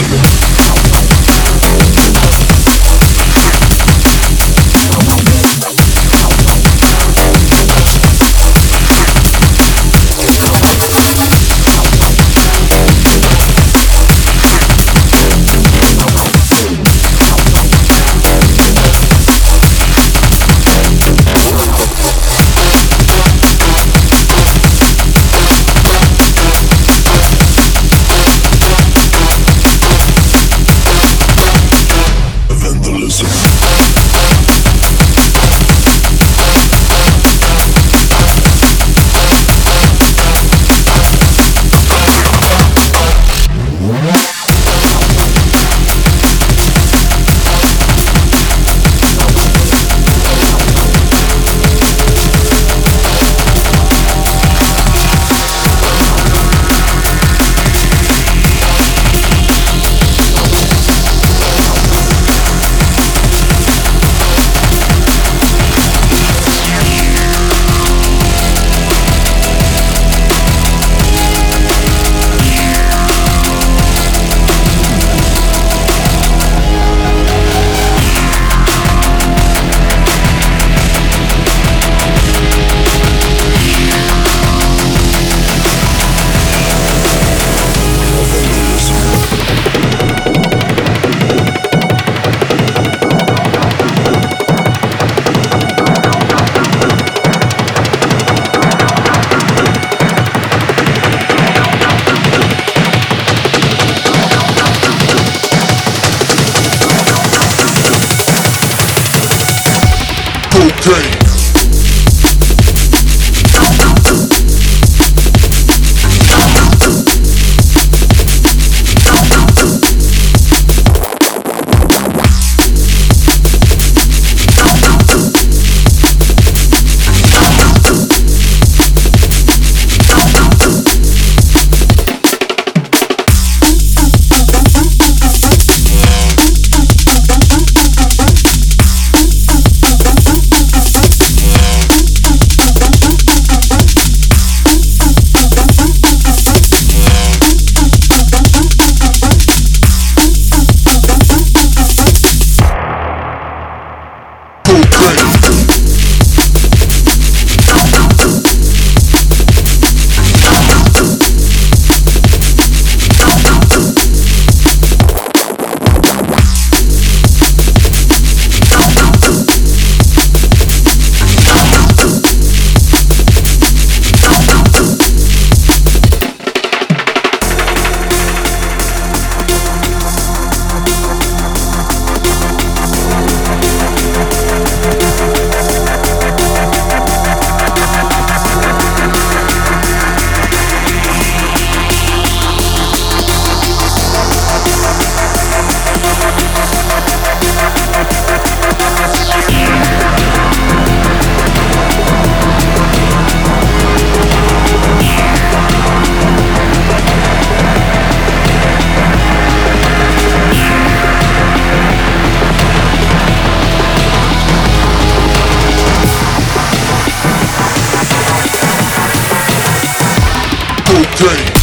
Sugar. 对。Day.